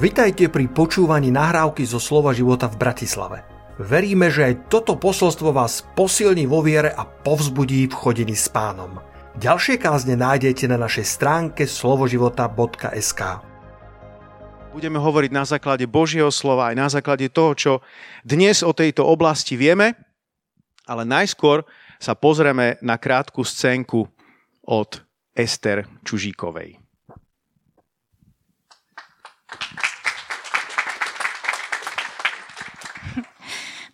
Vitajte pri počúvaní nahrávky zo Slova života v Bratislave. Veríme, že aj toto posolstvo vás posilní vo viere a povzbudí v chodení s pánom. Ďalšie kázne nájdete na našej stránke slovoživota.sk Budeme hovoriť na základe Božieho slova aj na základe toho, čo dnes o tejto oblasti vieme, ale najskôr sa pozrieme na krátku scénku od Ester Čužíkovej.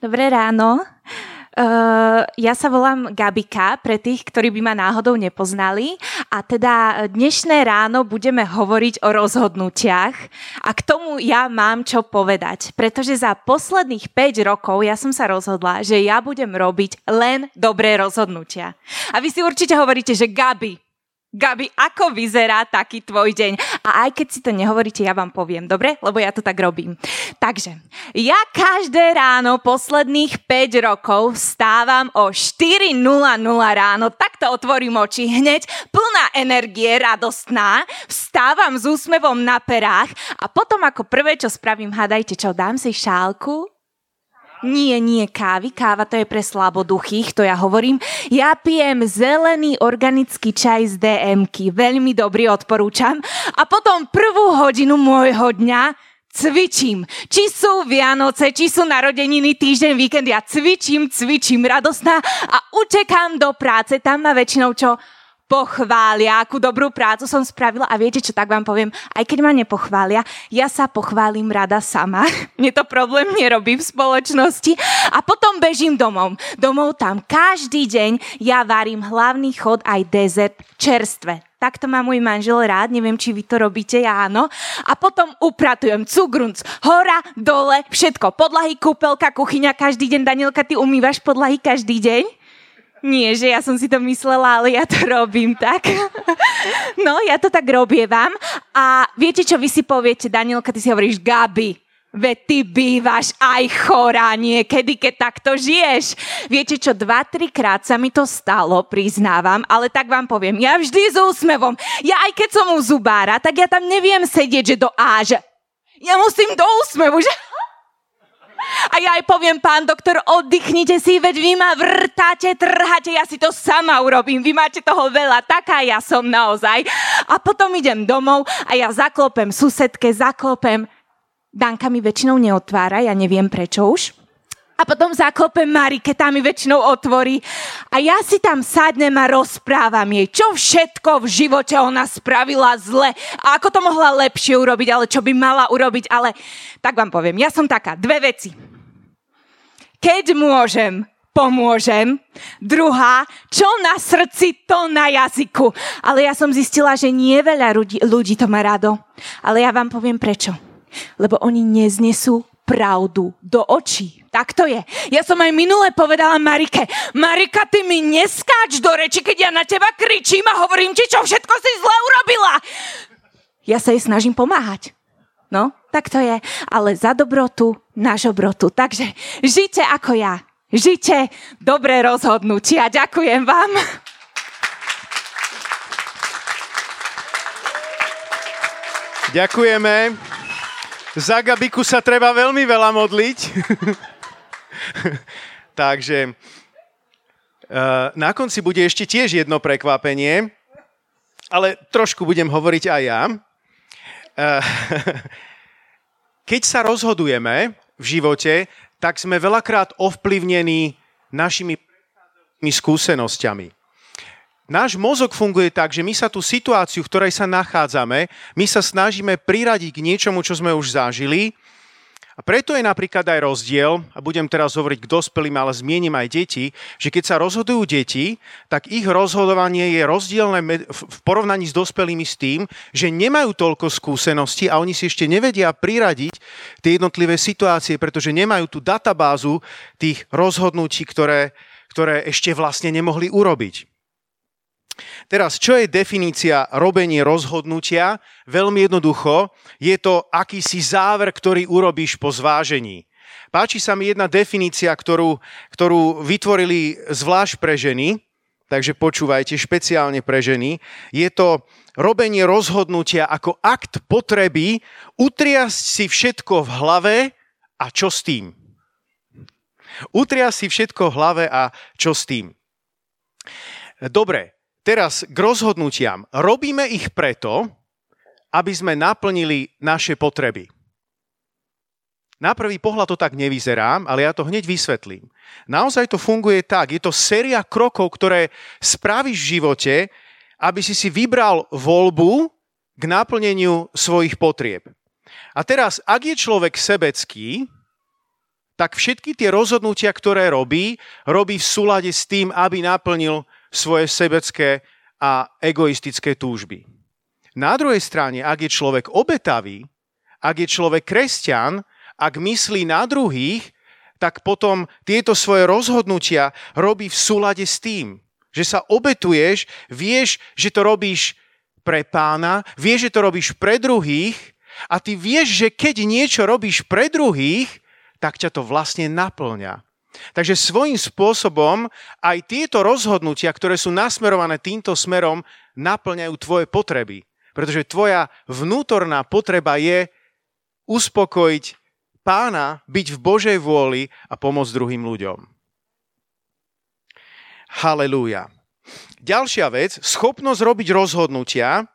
Dobré ráno. Uh, ja sa volám Gabika, pre tých, ktorí by ma náhodou nepoznali. A teda dnešné ráno budeme hovoriť o rozhodnutiach. A k tomu ja mám čo povedať. Pretože za posledných 5 rokov ja som sa rozhodla, že ja budem robiť len dobré rozhodnutia. A vy si určite hovoríte, že Gabi, Gabi, ako vyzerá taký tvoj deň? A aj keď si to nehovoríte, ja vám poviem, dobre? Lebo ja to tak robím. Takže, ja každé ráno posledných 5 rokov vstávam o 4.00 ráno, takto otvorím oči hneď, plná energie, radostná, vstávam s úsmevom na perách a potom ako prvé, čo spravím, hádajte čo, dám si šálku, nie, nie kávy. Káva to je pre slaboduchých, to ja hovorím. Ja pijem zelený organický čaj z DMky. Veľmi dobrý, odporúčam. A potom prvú hodinu môjho dňa cvičím. Či sú Vianoce, či sú narodeniny, týždeň, víkend, ja cvičím, cvičím, radostná a utekám do práce. Tam ma väčšinou čo pochvália, akú dobrú prácu som spravila a viete čo, tak vám poviem, aj keď ma nepochvália, ja sa pochválim rada sama. Mne to problém nerobí v spoločnosti a potom bežím domov. Domov tam každý deň ja varím hlavný chod aj dezert čerstve. Takto má môj manžel rád, neviem, či vy to robíte, ja áno. A potom upratujem cugrunc, hora, dole, všetko. Podlahy, kúpelka, kuchyňa, každý deň. Danielka, ty umývaš podlahy každý deň? Nie, že ja som si to myslela, ale ja to robím tak. No, ja to tak robievam. A viete, čo vy si poviete, Danielka, ty si hovoríš Gabi. Veď ty bývaš aj chorá niekedy, keď takto žiješ. Viete čo, dva, trikrát sa mi to stalo, priznávam, ale tak vám poviem, ja vždy s úsmevom. Ja aj keď som u zubára, tak ja tam neviem sedieť, že do áže. Ja musím do úsmevu, že a ja aj poviem, pán doktor, oddychnite si, veď vy ma vrtáte, trháte, ja si to sama urobím, vy máte toho veľa, taká ja som naozaj. A potom idem domov a ja zaklopem susedke, zaklopem. Danka mi väčšinou neotvára, ja neviem prečo už. A potom zaklopem Marike, tá mi väčšinou otvorí. A ja si tam sadnem a rozprávam jej, čo všetko v živote ona spravila zle a ako to mohla lepšie urobiť, ale čo by mala urobiť. Ale tak vám poviem, ja som taká, dve veci. Keď môžem, pomôžem. Druhá, čo na srdci, to na jazyku. Ale ja som zistila, že nie veľa ľudí, ľudí to má rado. Ale ja vám poviem prečo. Lebo oni neznesú pravdu do očí. Tak to je. Ja som aj minule povedala Marike, Marika, ty mi neskáč do reči, keď ja na teba kričím a hovorím ti, čo všetko si zle urobila. Ja sa jej snažím pomáhať. No, tak to je. Ale za dobrotu, na žobrotu. Takže žite ako ja. Žite dobré rozhodnutia. Ďakujem vám. Ďakujeme. Za Gabiku sa treba veľmi veľa modliť. Takže uh, na konci bude ešte tiež jedno prekvapenie, ale trošku budem hovoriť aj ja. Uh, keď sa rozhodujeme v živote, tak sme veľakrát ovplyvnení našimi skúsenosťami. Náš mozog funguje tak, že my sa tú situáciu, v ktorej sa nachádzame, my sa snažíme priradiť k niečomu, čo sme už zažili. A preto je napríklad aj rozdiel, a budem teraz hovoriť k dospelým, ale zmienim aj deti, že keď sa rozhodujú deti, tak ich rozhodovanie je rozdielne v porovnaní s dospelými s tým, že nemajú toľko skúseností a oni si ešte nevedia priradiť tie jednotlivé situácie, pretože nemajú tú databázu tých rozhodnutí, ktoré, ktoré ešte vlastne nemohli urobiť. Teraz, čo je definícia robenie rozhodnutia? Veľmi jednoducho, je to akýsi záver, ktorý urobíš po zvážení. Páči sa mi jedna definícia, ktorú, ktorú vytvorili zvlášť pre ženy. takže počúvajte, špeciálne pre ženy. Je to robenie rozhodnutia ako akt potreby utriasť si všetko v hlave a čo s tým. Utriasť si všetko v hlave a čo s tým. Dobre, teraz k rozhodnutiam. Robíme ich preto, aby sme naplnili naše potreby. Na prvý pohľad to tak nevyzerá, ale ja to hneď vysvetlím. Naozaj to funguje tak, je to séria krokov, ktoré spravíš v živote, aby si si vybral voľbu k naplneniu svojich potrieb. A teraz, ak je človek sebecký, tak všetky tie rozhodnutia, ktoré robí, robí v súlade s tým, aby naplnil svoje sebecké a egoistické túžby. Na druhej strane, ak je človek obetavý, ak je človek kresťan, ak myslí na druhých, tak potom tieto svoje rozhodnutia robí v súlade s tým, že sa obetuješ, vieš, že to robíš pre pána, vieš, že to robíš pre druhých a ty vieš, že keď niečo robíš pre druhých, tak ťa to vlastne naplňa. Takže svojím spôsobom aj tieto rozhodnutia, ktoré sú nasmerované týmto smerom, naplňajú tvoje potreby. Pretože tvoja vnútorná potreba je uspokojiť pána, byť v Božej vôli a pomôcť druhým ľuďom. Halelúja. Ďalšia vec, schopnosť robiť rozhodnutia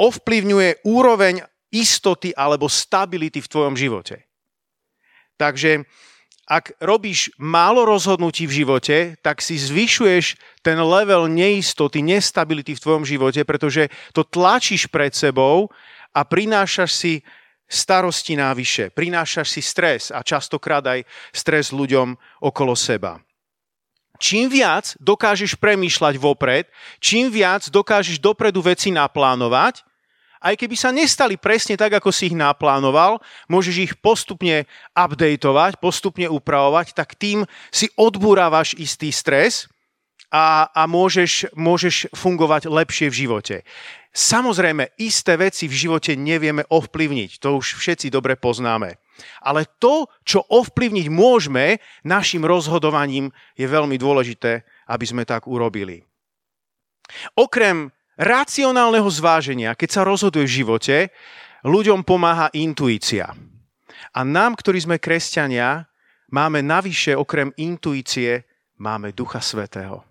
ovplyvňuje úroveň istoty alebo stability v tvojom živote. Takže ak robíš málo rozhodnutí v živote, tak si zvyšuješ ten level neistoty, nestability v tvojom živote, pretože to tlačíš pred sebou a prinášaš si starosti návyše, prinášaš si stres a častokrát aj stres ľuďom okolo seba. Čím viac dokážeš premýšľať vopred, čím viac dokážeš dopredu veci naplánovať, aj keby sa nestali presne tak, ako si ich naplánoval, môžeš ich postupne updateovať, postupne upravovať, tak tým si odbúravaš istý stres a, a môžeš, môžeš fungovať lepšie v živote. Samozrejme, isté veci v živote nevieme ovplyvniť, to už všetci dobre poznáme. Ale to, čo ovplyvniť môžeme našim rozhodovaním, je veľmi dôležité, aby sme tak urobili. Okrem racionálneho zváženia, keď sa rozhoduje v živote, ľuďom pomáha intuícia. A nám, ktorí sme kresťania, máme navyše okrem intuície, máme Ducha Svetého.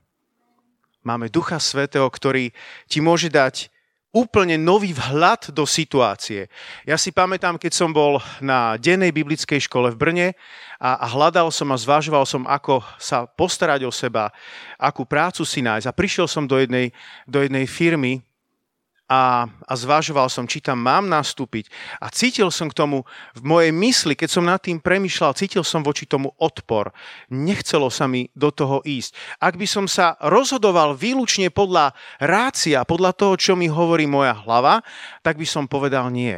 Máme Ducha Svetého, ktorý ti môže dať úplne nový vhľad do situácie. Ja si pamätám, keď som bol na dennej biblickej škole v Brne a, a hľadal som a zvažoval som, ako sa postarať o seba, akú prácu si nájsť. A prišiel som do jednej, do jednej firmy, a, a zvažoval som, či tam mám nastúpiť. A cítil som k tomu v mojej mysli, keď som nad tým premyšľal, cítil som voči tomu odpor. Nechcelo sa mi do toho ísť. Ak by som sa rozhodoval výlučne podľa rácia, podľa toho, čo mi hovorí moja hlava, tak by som povedal nie.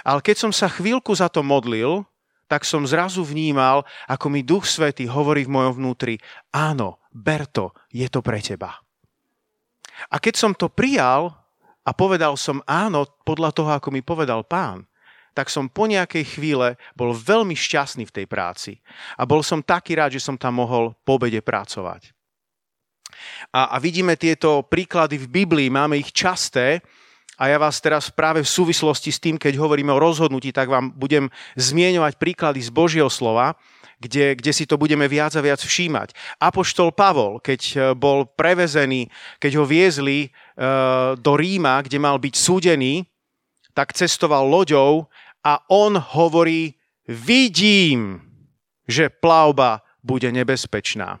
Ale keď som sa chvíľku za to modlil, tak som zrazu vnímal, ako mi Duch Svetý hovorí v mojom vnútri, áno, Berto, je to pre teba. A keď som to prijal, a povedal som áno podľa toho, ako mi povedal pán, tak som po nejakej chvíle bol veľmi šťastný v tej práci. A bol som taký rád, že som tam mohol po obede pracovať. A, a vidíme tieto príklady v Biblii, máme ich časté, a ja vás teraz práve v súvislosti s tým, keď hovoríme o rozhodnutí, tak vám budem zmieňovať príklady z Božieho slova, kde, kde si to budeme viac a viac všímať. Apoštol Pavol, keď e, bol prevezený, keď ho viezli e, do Ríma, kde mal byť súdený, tak cestoval loďou a on hovorí, vidím, že plavba bude nebezpečná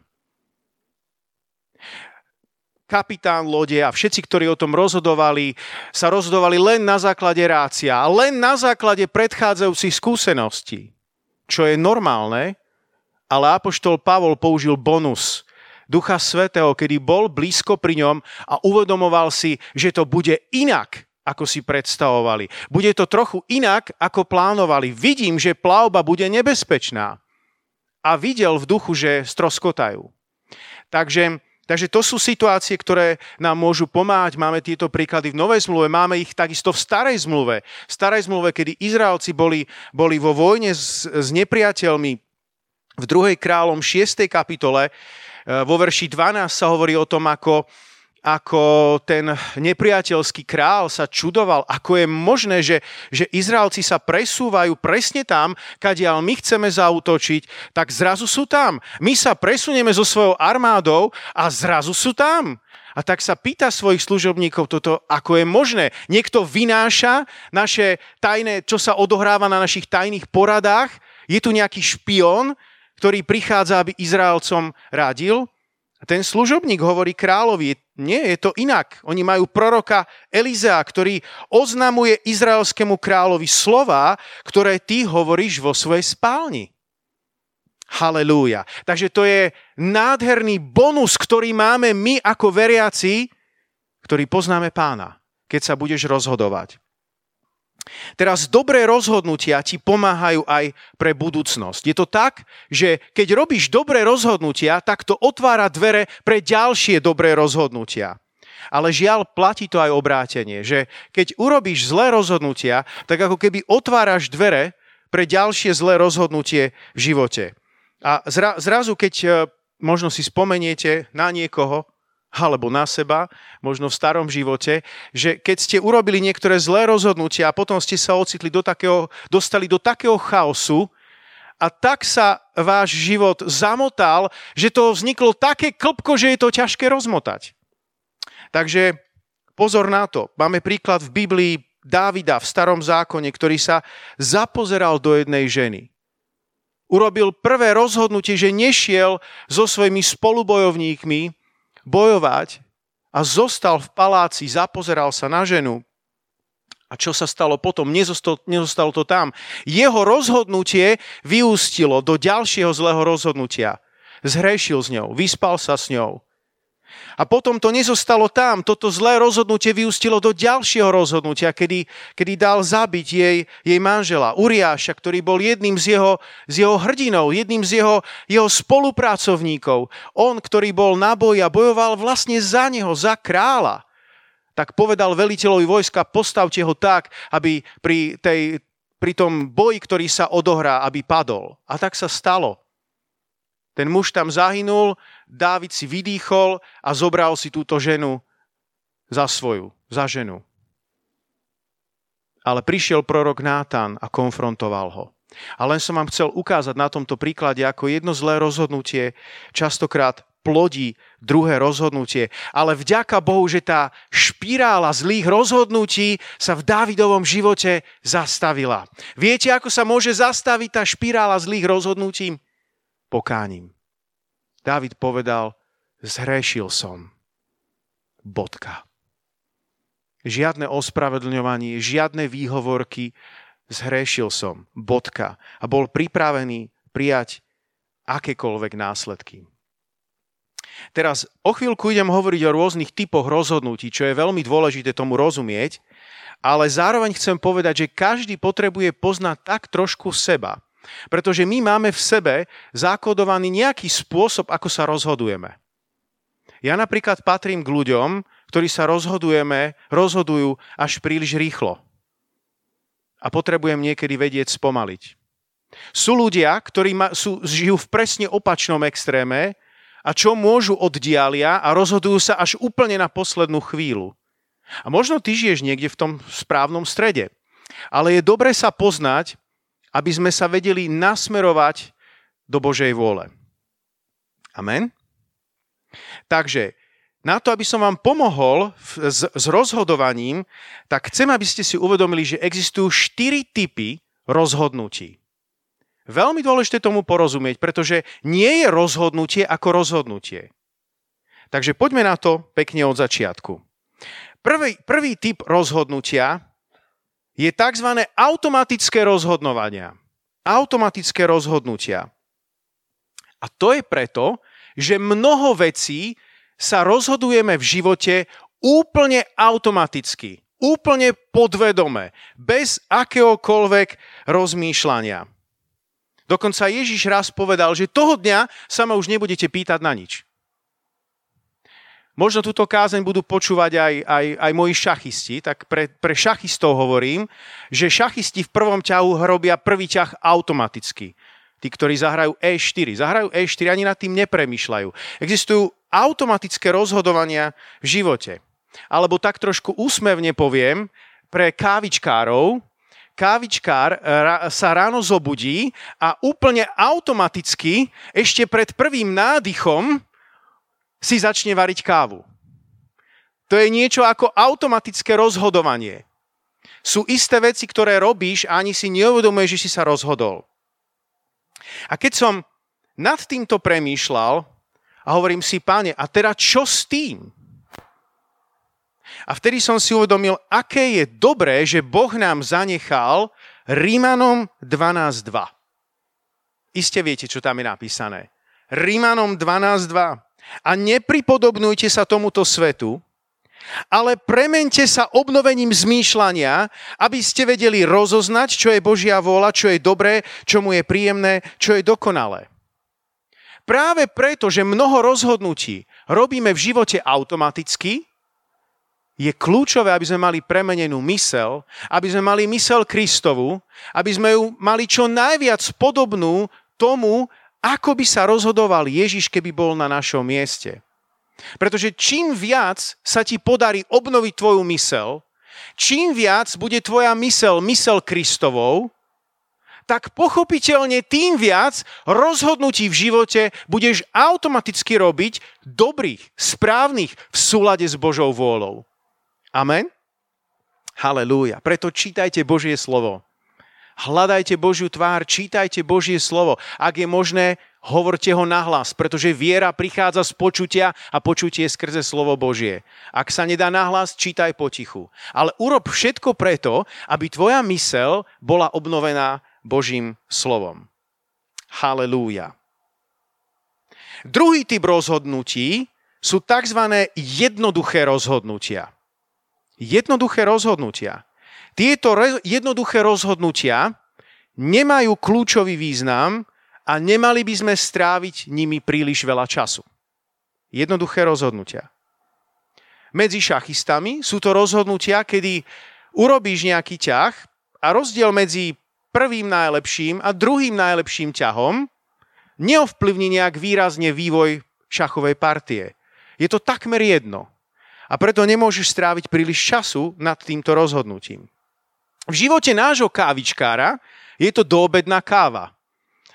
kapitán lode a všetci, ktorí o tom rozhodovali, sa rozhodovali len na základe rácia len na základe predchádzajúcich skúseností, čo je normálne, ale Apoštol Pavol použil bonus Ducha Svetého, kedy bol blízko pri ňom a uvedomoval si, že to bude inak, ako si predstavovali. Bude to trochu inak, ako plánovali. Vidím, že plavba bude nebezpečná. A videl v duchu, že stroskotajú. Takže Takže to sú situácie, ktoré nám môžu pomáhať. Máme tieto príklady v Novej zmluve, máme ich takisto v Starej zmluve. V Starej zmluve, kedy Izraelci boli, boli vo vojne s, s nepriateľmi v 2. kráľom 6. kapitole, vo verši 12 sa hovorí o tom, ako ako ten nepriateľský král sa čudoval, ako je možné, že, že Izraelci sa presúvajú presne tam, kadiaľ my chceme zautočiť, tak zrazu sú tam. My sa presunieme so svojou armádou a zrazu sú tam. A tak sa pýta svojich služobníkov toto, ako je možné. Niekto vynáša naše tajné, čo sa odohráva na našich tajných poradách. Je tu nejaký špión, ktorý prichádza, aby Izraelcom radil. A ten služobník hovorí kráľovi, nie, je to inak. Oni majú proroka Elizea, ktorý oznamuje izraelskému kráľovi slova, ktoré ty hovoríš vo svojej spálni. Halelúja. Takže to je nádherný bonus, ktorý máme my ako veriaci, ktorý poznáme pána, keď sa budeš rozhodovať. Teraz dobré rozhodnutia ti pomáhajú aj pre budúcnosť. Je to tak, že keď robíš dobré rozhodnutia, tak to otvára dvere pre ďalšie dobré rozhodnutia. Ale žiaľ, platí to aj obrátenie, že keď urobíš zlé rozhodnutia, tak ako keby otváraš dvere pre ďalšie zlé rozhodnutie v živote. A zra, zrazu, keď e, možno si spomeniete na niekoho, alebo na seba, možno v starom živote, že keď ste urobili niektoré zlé rozhodnutia a potom ste sa ocitli do takého, dostali do takého chaosu a tak sa váš život zamotal, že to vzniklo také klpko, že je to ťažké rozmotať. Takže pozor na to. Máme príklad v Biblii Dávida v starom zákone, ktorý sa zapozeral do jednej ženy. Urobil prvé rozhodnutie, že nešiel so svojimi spolubojovníkmi bojovať a zostal v paláci, zapozeral sa na ženu. A čo sa stalo potom? Nezostalo, to tam. Jeho rozhodnutie vyústilo do ďalšieho zlého rozhodnutia. Zhrešil s ňou, vyspal sa s ňou. A potom to nezostalo tam. Toto zlé rozhodnutie vyústilo do ďalšieho rozhodnutia, kedy, kedy dal zabiť jej, jej manžela, Uriáša, ktorý bol jedným z jeho, z jeho hrdinov, jedným z jeho, jeho spolupracovníkov. On, ktorý bol na boji a bojoval vlastne za neho, za kráľa. Tak povedal veliteľovi vojska, postavte ho tak, aby pri, tej, pri tom boji, ktorý sa odohrá, aby padol. A tak sa stalo. Ten muž tam zahynul, Dávid si vydýchol a zobral si túto ženu za svoju, za ženu. Ale prišiel prorok Nátan a konfrontoval ho. A len som vám chcel ukázať na tomto príklade, ako jedno zlé rozhodnutie častokrát plodí druhé rozhodnutie. Ale vďaka Bohu, že tá špirála zlých rozhodnutí sa v Dávidovom živote zastavila. Viete, ako sa môže zastaviť tá špirála zlých rozhodnutí? Pokáním. Dávid povedal, zhrešil som. Bodka. Žiadne ospravedlňovanie, žiadne výhovorky, zhrešil som. Bodka. A bol pripravený prijať akékoľvek následky. Teraz o chvíľku idem hovoriť o rôznych typoch rozhodnutí, čo je veľmi dôležité tomu rozumieť, ale zároveň chcem povedať, že každý potrebuje poznať tak trošku seba, pretože my máme v sebe zakodovaný nejaký spôsob, ako sa rozhodujeme. Ja napríklad patrím k ľuďom, ktorí sa rozhodujeme, rozhodujú až príliš rýchlo. A potrebujem niekedy vedieť spomaliť. Sú ľudia, ktorí ma, sú, žijú v presne opačnom extréme a čo môžu oddialia a rozhodujú sa až úplne na poslednú chvíľu. A možno ty žiješ niekde v tom správnom strede. Ale je dobre sa poznať aby sme sa vedeli nasmerovať do Božej vôle. Amen? Takže na to, aby som vám pomohol s, s rozhodovaním, tak chcem, aby ste si uvedomili, že existujú štyri typy rozhodnutí. Veľmi dôležité tomu porozumieť, pretože nie je rozhodnutie ako rozhodnutie. Takže poďme na to pekne od začiatku. Prvý, prvý typ rozhodnutia je tzv. automatické rozhodnovania. Automatické rozhodnutia. A to je preto, že mnoho vecí sa rozhodujeme v živote úplne automaticky, úplne podvedome, bez akéhokoľvek rozmýšľania. Dokonca Ježiš raz povedal, že toho dňa sa ma už nebudete pýtať na nič. Možno túto kázeň budú počúvať aj, aj, aj moji šachisti, tak pre, pre šachistov hovorím, že šachisti v prvom ťahu robia prvý ťah automaticky. tí, ktorí zahrajú E4. Zahrajú E4, ani nad tým nepremýšľajú. Existujú automatické rozhodovania v živote. Alebo tak trošku úsmevne poviem, pre kávičkárov, kávičkár sa ráno zobudí a úplne automaticky ešte pred prvým nádychom si začne variť kávu. To je niečo ako automatické rozhodovanie. Sú isté veci, ktoré robíš a ani si neuvedomuješ, že si sa rozhodol. A keď som nad týmto premýšľal a hovorím si, páne, a teda čo s tým? A vtedy som si uvedomil, aké je dobré, že Boh nám zanechal Rímanom 12.2. Iste viete, čo tam je napísané. Rímanom 12.2. A nepripodobnujte sa tomuto svetu, ale premente sa obnovením zmýšľania, aby ste vedeli rozoznať, čo je Božia vôľa, čo je dobré, čo mu je príjemné, čo je dokonalé. Práve preto, že mnoho rozhodnutí robíme v živote automaticky, je kľúčové, aby sme mali premenenú mysel, aby sme mali mysel Kristovu, aby sme ju mali čo najviac podobnú tomu, ako by sa rozhodoval Ježiš, keby bol na našom mieste. Pretože čím viac sa ti podarí obnoviť tvoju mysel, čím viac bude tvoja mysel mysel Kristovou, tak pochopiteľne tým viac rozhodnutí v živote budeš automaticky robiť dobrých, správnych v súlade s Božou vôľou. Amen? Halelúja. Preto čítajte Božie slovo. Hľadajte Božiu tvár, čítajte Božie slovo. Ak je možné, hovorte ho nahlas, pretože viera prichádza z počutia a počutie skrze slovo Božie. Ak sa nedá nahlas, čítaj potichu. Ale urob všetko preto, aby tvoja mysel bola obnovená Božím slovom. Halelúja. Druhý typ rozhodnutí sú tzv. jednoduché rozhodnutia jednoduché rozhodnutia. Tieto jednoduché rozhodnutia nemajú kľúčový význam a nemali by sme stráviť nimi príliš veľa času. Jednoduché rozhodnutia. Medzi šachistami sú to rozhodnutia, kedy urobíš nejaký ťah a rozdiel medzi prvým najlepším a druhým najlepším ťahom neovplyvní nejak výrazne vývoj šachovej partie. Je to takmer jedno a preto nemôžeš stráviť príliš času nad týmto rozhodnutím. V živote nášho kávičkára je to doobedná káva.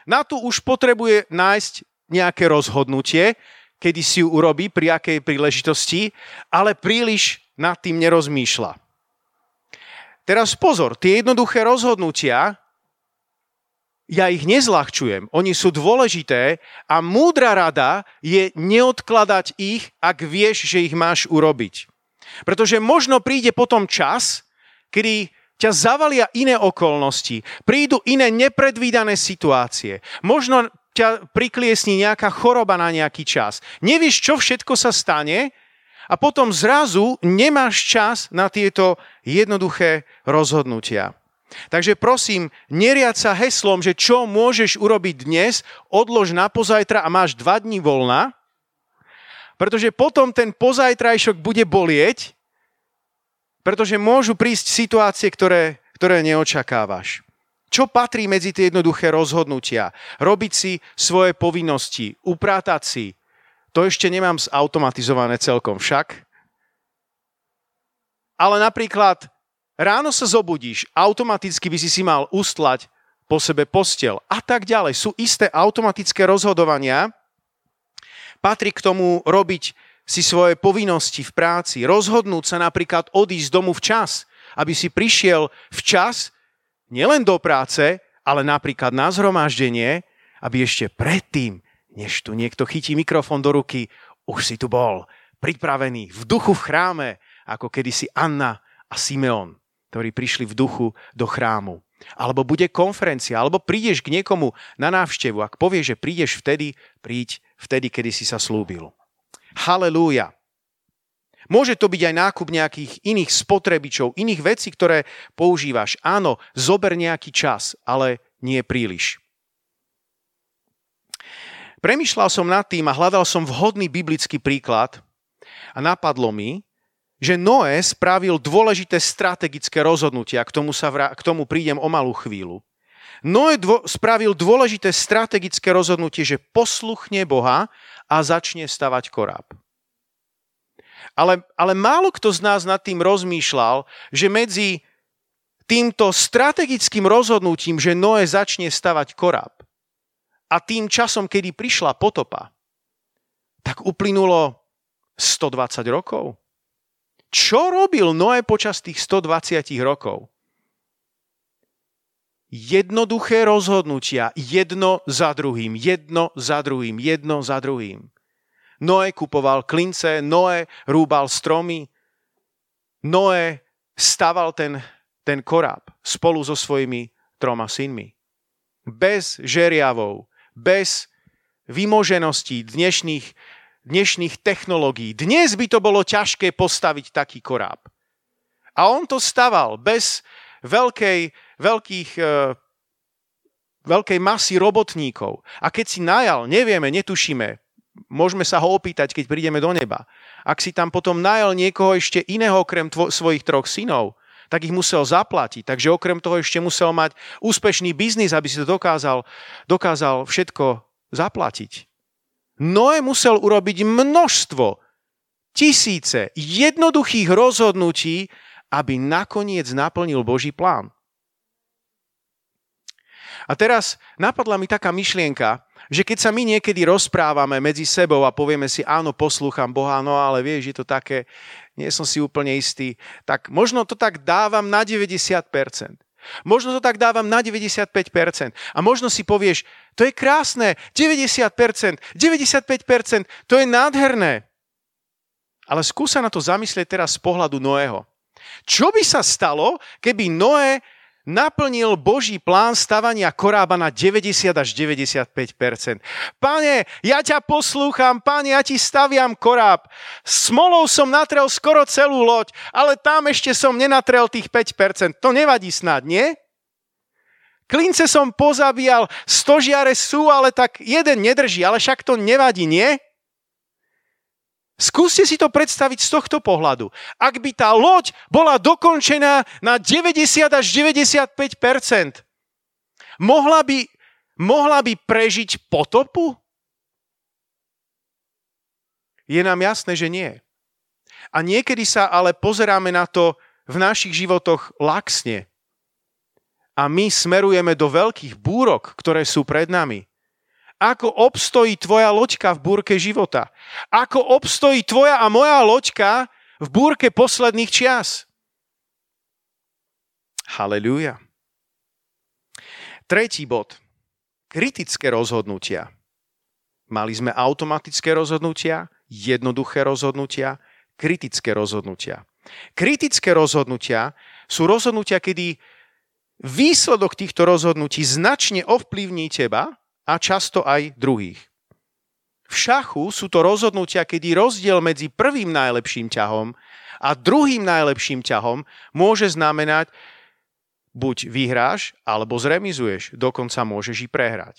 Na to už potrebuje nájsť nejaké rozhodnutie, kedy si ju urobí, pri akej príležitosti, ale príliš nad tým nerozmýšľa. Teraz pozor, tie jednoduché rozhodnutia ja ich nezľahčujem, oni sú dôležité a múdra rada je neodkladať ich, ak vieš, že ich máš urobiť. Pretože možno príde potom čas, kedy ťa zavalia iné okolnosti, prídu iné nepredvídané situácie, možno ťa prikliesni nejaká choroba na nejaký čas. Nevieš, čo všetko sa stane a potom zrazu nemáš čas na tieto jednoduché rozhodnutia. Takže prosím, neriad sa heslom, že čo môžeš urobiť dnes, odlož na pozajtra a máš dva dní voľna, pretože potom ten pozajtrajšok bude bolieť, pretože môžu prísť situácie, ktoré, ktoré neočakávaš. Čo patrí medzi tie jednoduché rozhodnutia? Robiť si svoje povinnosti, upratať si. To ešte nemám zautomatizované celkom však. Ale napríklad Ráno sa zobudíš, automaticky by si si mal ustlať po sebe postel a tak ďalej. Sú isté automatické rozhodovania. Patrí k tomu robiť si svoje povinnosti v práci, rozhodnúť sa napríklad odísť domu včas, aby si prišiel včas nielen do práce, ale napríklad na zhromaždenie, aby ešte predtým, než tu niekto chytí mikrofón do ruky, už si tu bol, pripravený v duchu v chráme, ako kedysi Anna a Simeon ktorí prišli v duchu do chrámu. Alebo bude konferencia, alebo prídeš k niekomu na návštevu. Ak povieš, že prídeš vtedy, príď vtedy, kedy si sa slúbil. Halelúja. Môže to byť aj nákup nejakých iných spotrebičov, iných vecí, ktoré používaš. Áno, zober nejaký čas, ale nie príliš. Premýšľal som nad tým a hľadal som vhodný biblický príklad a napadlo mi, že Noé spravil dôležité strategické rozhodnutia, k tomu, sa vra- k tomu prídem o malú chvíľu. Noé dvo- spravil dôležité strategické rozhodnutie, že posluchne Boha a začne stavať koráb. Ale, ale málo kto z nás nad tým rozmýšľal, že medzi týmto strategickým rozhodnutím, že Noé začne stavať koráb a tým časom, kedy prišla potopa, tak uplynulo 120 rokov. Čo robil Noé počas tých 120 rokov? Jednoduché rozhodnutia, jedno za druhým, jedno za druhým, jedno za druhým. Noé kupoval klince, Noé rúbal stromy, Noé staval ten, ten koráb spolu so svojimi troma synmi. Bez žeriavov, bez vymožeností dnešných, dnešných technológií. Dnes by to bolo ťažké postaviť taký koráb. A on to staval bez veľkej veľkých, e, veľkej masy robotníkov. A keď si najal, nevieme, netušíme, môžeme sa ho opýtať, keď prídeme do neba. Ak si tam potom najal niekoho ešte iného okrem tvo- svojich troch synov, tak ich musel zaplatiť. Takže okrem toho ešte musel mať úspešný biznis, aby si to dokázal, dokázal všetko zaplatiť. Noé musel urobiť množstvo, tisíce jednoduchých rozhodnutí, aby nakoniec naplnil Boží plán. A teraz napadla mi taká myšlienka, že keď sa my niekedy rozprávame medzi sebou a povieme si, áno, poslúcham Boha, no ale vieš, je to také, nie som si úplne istý, tak možno to tak dávam na 90%. Možno to tak dávam na 95%. A možno si povieš, to je krásne, 90%, 95%, to je nádherné. Ale skúsa na to zamyslieť teraz z pohľadu Noého. Čo by sa stalo, keby Noé naplnil Boží plán stavania korába na 90 až 95% Pane, ja ťa poslúcham, pane, ja ti staviam koráb. Smolou som natrel skoro celú loď, ale tam ešte som nenatrel tých 5% To nevadí snad, nie? Klince som pozabíjal, stožiare sú, ale tak jeden nedrží, ale však to nevadí, nie? Skúste si to predstaviť z tohto pohľadu. Ak by tá loď bola dokončená na 90 až 95 mohla by, mohla by prežiť potopu? Je nám jasné, že nie. A niekedy sa ale pozeráme na to v našich životoch laxne. A my smerujeme do veľkých búrok, ktoré sú pred nami. Ako obstojí tvoja loďka v búrke života? Ako obstojí tvoja a moja loďka v búrke posledných čias? Halelúja. Tretí bod. Kritické rozhodnutia. Mali sme automatické rozhodnutia, jednoduché rozhodnutia, kritické rozhodnutia. Kritické rozhodnutia sú rozhodnutia, kedy výsledok týchto rozhodnutí značne ovplyvní teba a často aj druhých. V šachu sú to rozhodnutia, kedy rozdiel medzi prvým najlepším ťahom a druhým najlepším ťahom môže znamenať, buď vyhráš, alebo zremizuješ, dokonca môžeš i prehrať.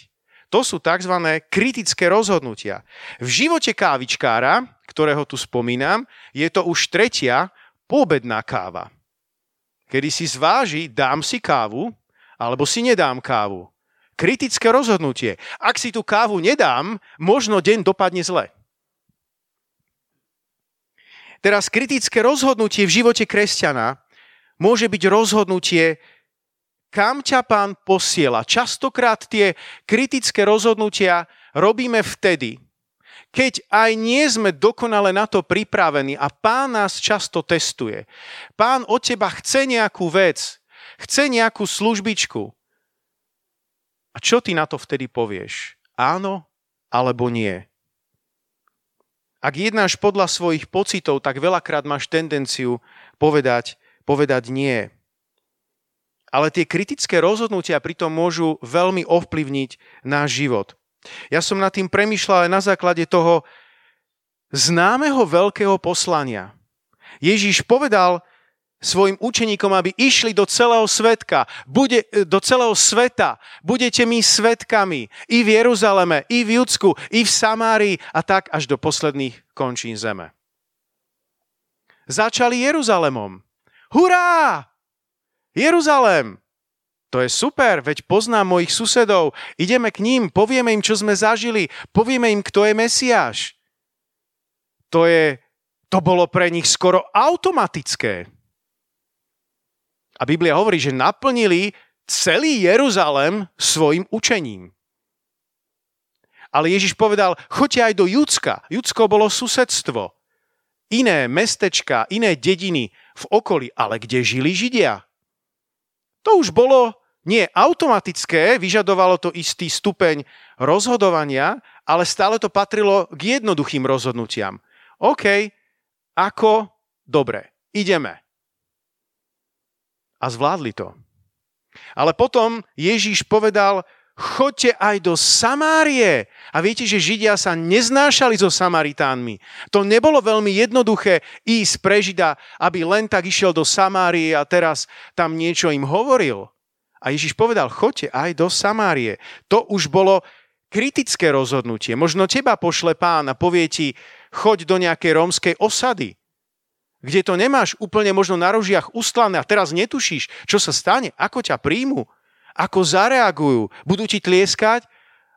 To sú tzv. kritické rozhodnutia. V živote kávičkára, ktorého tu spomínam, je to už tretia poobedná káva. Kedy si zváži, dám si kávu, alebo si nedám kávu. Kritické rozhodnutie. Ak si tú kávu nedám, možno deň dopadne zle. Teraz kritické rozhodnutie v živote kresťana môže byť rozhodnutie, kam ťa pán posiela. Častokrát tie kritické rozhodnutia robíme vtedy, keď aj nie sme dokonale na to pripravení a pán nás často testuje. Pán od teba chce nejakú vec, chce nejakú službičku, a čo ty na to vtedy povieš? Áno alebo nie? Ak jednáš podľa svojich pocitov, tak veľakrát máš tendenciu povedať, povedať nie. Ale tie kritické rozhodnutia pritom môžu veľmi ovplyvniť náš život. Ja som nad tým premyšľal aj na základe toho známeho veľkého poslania. Ježíš povedal, svojim učeníkom, aby išli do celého svetka, bude, e, do celého sveta. Budete mi svetkami i v Jeruzaleme, i v Judsku, i v Samárii a tak až do posledných končín zeme. Začali Jeruzalemom. Hurá! Jeruzalem! To je super, veď poznám mojich susedov, ideme k ním, povieme im, čo sme zažili, povieme im, kto je Mesiáš. To je, to bolo pre nich skoro automatické. A Biblia hovorí, že naplnili celý Jeruzalem svojim učením. Ale Ježiš povedal, choďte aj do Judska. Judsko bolo susedstvo. Iné mestečka, iné dediny v okolí, ale kde žili Židia. To už bolo nie automatické, vyžadovalo to istý stupeň rozhodovania, ale stále to patrilo k jednoduchým rozhodnutiam. OK, ako? Dobre, ideme. A zvládli to. Ale potom Ježíš povedal, choďte aj do Samárie. A viete, že Židia sa neznášali so Samaritánmi. To nebolo veľmi jednoduché ísť pre Žida, aby len tak išiel do Samárie a teraz tam niečo im hovoril. A Ježiš povedal, choďte aj do Samárie. To už bolo kritické rozhodnutie. Možno teba pošle pán a povie ti, choď do nejakej rómskej osady kde to nemáš úplne možno na rožiach ustlané a teraz netušíš, čo sa stane, ako ťa príjmu, ako zareagujú, budú ti tlieskať,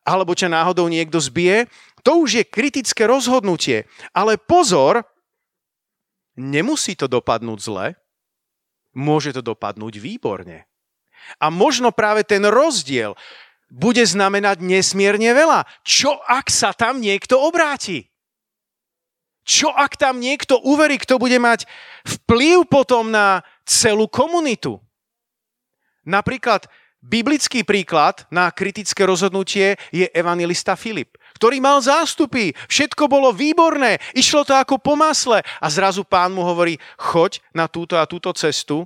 alebo ťa náhodou niekto zbije, to už je kritické rozhodnutie. Ale pozor, nemusí to dopadnúť zle, môže to dopadnúť výborne. A možno práve ten rozdiel bude znamenať nesmierne veľa. Čo ak sa tam niekto obráti? Čo ak tam niekto uverí, kto bude mať vplyv potom na celú komunitu? Napríklad biblický príklad na kritické rozhodnutie je evangelista Filip, ktorý mal zástupy, všetko bolo výborné, išlo to ako po masle a zrazu pán mu hovorí, choď na túto a túto cestu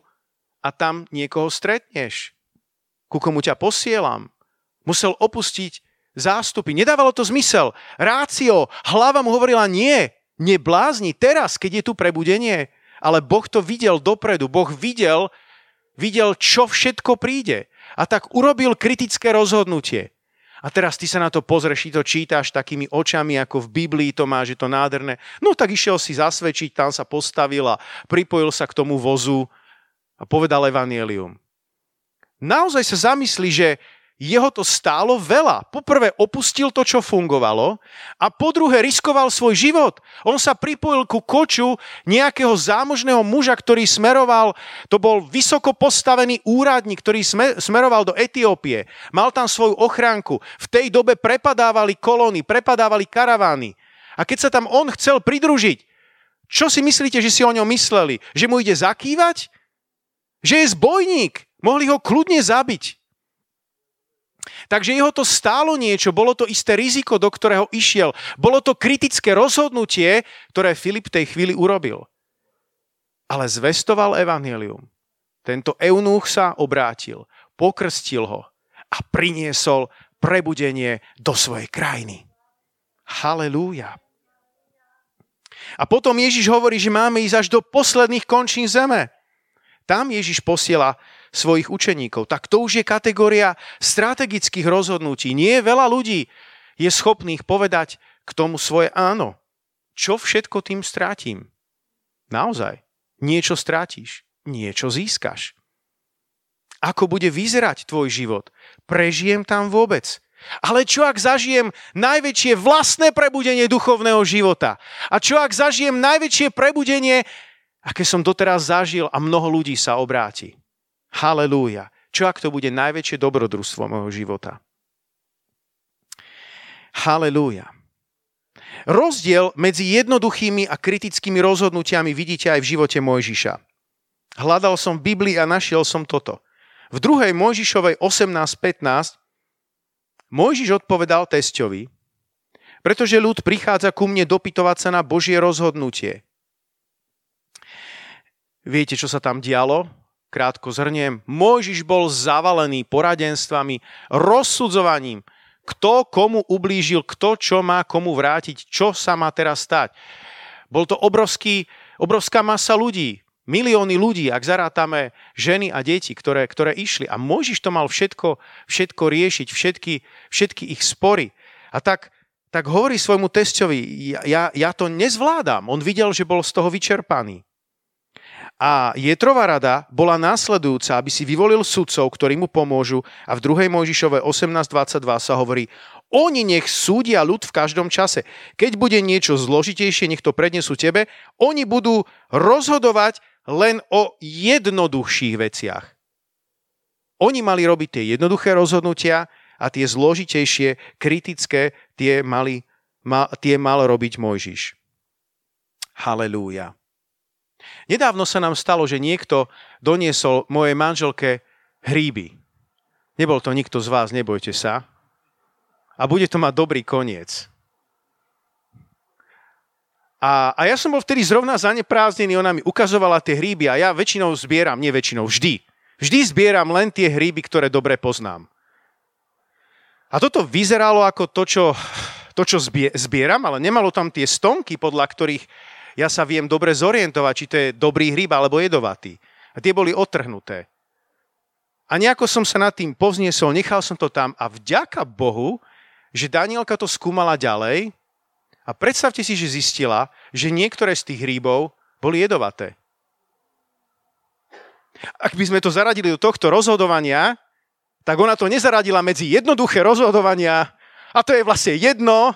a tam niekoho stretneš. Ku komu ťa posielam. Musel opustiť zástupy. Nedávalo to zmysel. Rácio, hlava mu hovorila nie neblázni teraz, keď je tu prebudenie, ale Boh to videl dopredu. Boh videl, videl, čo všetko príde. A tak urobil kritické rozhodnutie. A teraz ty sa na to pozrieš, to čítaš takými očami, ako v Biblii to má, že to nádherné. No tak išiel si zasvedčiť, tam sa postavil a pripojil sa k tomu vozu a povedal evanielium. Naozaj sa zamyslí, že jeho to stálo veľa. Poprvé opustil to, čo fungovalo a po druhé riskoval svoj život. On sa pripojil ku koču nejakého zámožného muža, ktorý smeroval, to bol vysoko postavený úradník, ktorý smeroval do Etiópie. Mal tam svoju ochránku. V tej dobe prepadávali kolóny, prepadávali karavány. A keď sa tam on chcel pridružiť, čo si myslíte, že si o ňom mysleli? Že mu ide zakývať? Že je zbojník. Mohli ho kľudne zabiť. Takže jeho to stálo niečo, bolo to isté riziko, do ktorého išiel. Bolo to kritické rozhodnutie, ktoré Filip tej chvíli urobil. Ale zvestoval evanelium. Tento eunuch sa obrátil, pokrstil ho a priniesol prebudenie do svojej krajiny. Halelúja. A potom Ježiš hovorí, že máme ísť až do posledných končín zeme. Tam Ježiš posiela svojich učeníkov. Tak to už je kategória strategických rozhodnutí. Nie veľa ľudí je schopných povedať k tomu svoje áno. Čo všetko tým strátim? Naozaj. Niečo strátiš, niečo získaš. Ako bude vyzerať tvoj život? Prežijem tam vôbec? Ale čo ak zažijem najväčšie vlastné prebudenie duchovného života? A čo ak zažijem najväčšie prebudenie, aké som doteraz zažil a mnoho ľudí sa obráti? Halelúja. Čo ak to bude najväčšie dobrodružstvo môjho života? Halelúja. Rozdiel medzi jednoduchými a kritickými rozhodnutiami vidíte aj v živote Mojžiša. Hľadal som v Biblii a našiel som toto. V druhej Mojžišovej 18.15 Mojžiš odpovedal testovi, pretože ľud prichádza ku mne dopytovať sa na Božie rozhodnutie. Viete, čo sa tam dialo? Krátko zhrniem, Mojžiš bol zavalený poradenstvami, rozsudzovaním, kto komu ublížil, kto čo má komu vrátiť, čo sa má teraz stať. Bol to obrovský, obrovská masa ľudí, milióny ľudí, ak zarátame ženy a deti, ktoré, ktoré išli. A Mojžiš to mal všetko, všetko riešiť, všetky, všetky ich spory. A tak, tak hovorí svojmu testovi, ja, ja, ja to nezvládam. On videl, že bol z toho vyčerpaný. A Jetrová rada bola následujúca, aby si vyvolil sudcov, ktorí mu pomôžu a v 2. Mojžišove 18.22 sa hovorí, oni nech súdia ľud v každom čase. Keď bude niečo zložitejšie, nech to prednesú tebe. Oni budú rozhodovať len o jednoduchších veciach. Oni mali robiť tie jednoduché rozhodnutia a tie zložitejšie, kritické, tie, mali, ma, tie mal robiť Mojžiš. Halelúja. Nedávno sa nám stalo, že niekto doniesol mojej manželke hríby. Nebol to nikto z vás, nebojte sa. A bude to mať dobrý koniec. A, a ja som bol vtedy zrovna zaneprázdnený, ona mi ukazovala tie hríby a ja väčšinou zbieram, nie väčšinou, vždy. Vždy zbieram len tie hríby, ktoré dobre poznám. A toto vyzeralo ako to, čo, to, čo zbieram, ale nemalo tam tie stonky, podľa ktorých ja sa viem dobre zorientovať, či to je dobrý hryb alebo jedovatý. A tie boli otrhnuté. A nejako som sa nad tým povzniesol, nechal som to tam a vďaka Bohu, že Danielka to skúmala ďalej a predstavte si, že zistila, že niektoré z tých hríbov boli jedovaté. Ak by sme to zaradili do tohto rozhodovania, tak ona to nezaradila medzi jednoduché rozhodovania a to je vlastne jedno.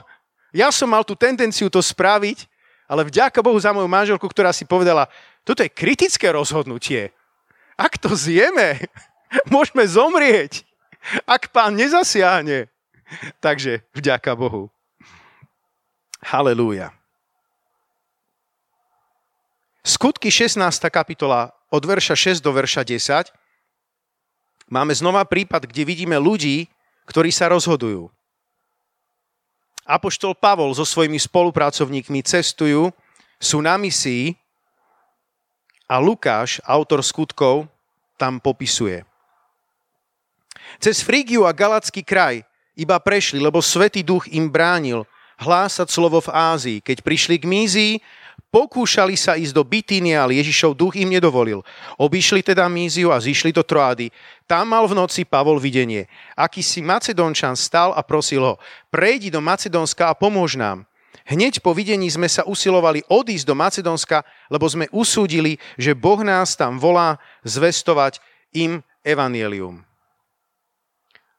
Ja som mal tú tendenciu to spraviť ale vďaka Bohu za moju manželku, ktorá si povedala, toto je kritické rozhodnutie. Ak to zjeme, môžeme zomrieť, ak pán nezasiahne. Takže vďaka Bohu. Halelúja. Skutky 16. kapitola od verša 6 do verša 10 máme znova prípad, kde vidíme ľudí, ktorí sa rozhodujú. Apoštol Pavol so svojimi spolupracovníkmi cestujú, sú na misii a Lukáš, autor skutkov, tam popisuje. Cez Frígiu a Galacký kraj iba prešli, lebo Svetý duch im bránil hlásať slovo v Ázii. Keď prišli k Mízii, Pokúšali sa ísť do Bitíny, ale Ježišov duch im nedovolil. Obišli teda Míziu a zišli do Troády. Tam mal v noci Pavol videnie. Aký si Macedončan stal a prosil ho, prejdi do Macedónska a pomôž nám. Hneď po videní sme sa usilovali odísť do Macedónska, lebo sme usúdili, že Boh nás tam volá zvestovať im evanielium.